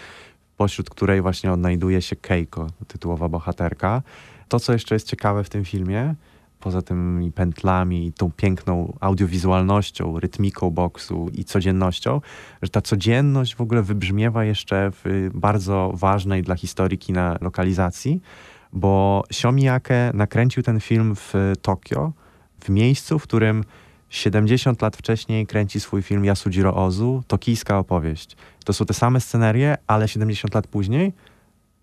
pośród której właśnie odnajduje się Keiko, tytułowa bohaterka. To, co jeszcze jest ciekawe w tym filmie, poza tymi pętlami i tą piękną audiowizualnością, rytmiką boksu i codziennością, że ta codzienność w ogóle wybrzmiewa jeszcze w bardzo ważnej dla historii kina lokalizacji, bo Xiomiyake nakręcił ten film w Tokio, w miejscu, w którym 70 lat wcześniej kręci swój film Yasujiro Ozu, tokijska opowieść. To są te same scenerie, ale 70 lat później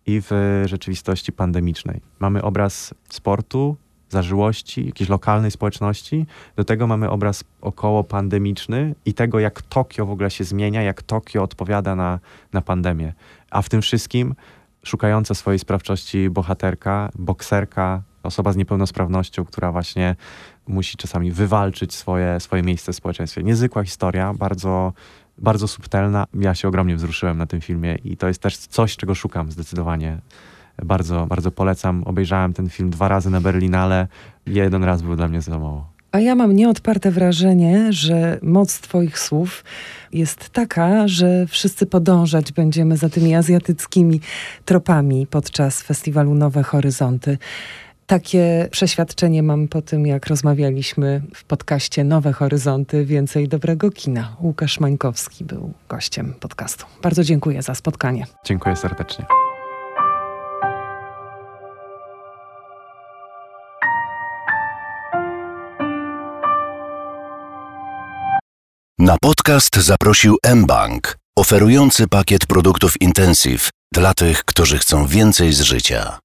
i w rzeczywistości pandemicznej. Mamy obraz sportu, zażyłości, jakiejś lokalnej społeczności. Do tego mamy obraz około pandemiczny i tego, jak Tokio w ogóle się zmienia, jak Tokio odpowiada na, na pandemię. A w tym wszystkim szukająca swojej sprawczości bohaterka, bokserka, osoba z niepełnosprawnością, która właśnie musi czasami wywalczyć swoje, swoje miejsce w społeczeństwie. Niezwykła historia, bardzo, bardzo subtelna. Ja się ogromnie wzruszyłem na tym filmie i to jest też coś, czego szukam zdecydowanie. Bardzo, bardzo polecam. Obejrzałem ten film dwa razy na Berlinale. Jeden raz był dla mnie za mało. A ja mam nieodparte wrażenie, że moc Twoich słów jest taka, że wszyscy podążać będziemy za tymi azjatyckimi tropami podczas festiwalu Nowe Horyzonty. Takie przeświadczenie mam po tym, jak rozmawialiśmy w podcaście Nowe Horyzonty, więcej dobrego kina. Łukasz Mańkowski był gościem podcastu. Bardzo dziękuję za spotkanie. Dziękuję serdecznie. Na podcast zaprosił mBank, oferujący pakiet produktów Intensive dla tych, którzy chcą więcej z życia.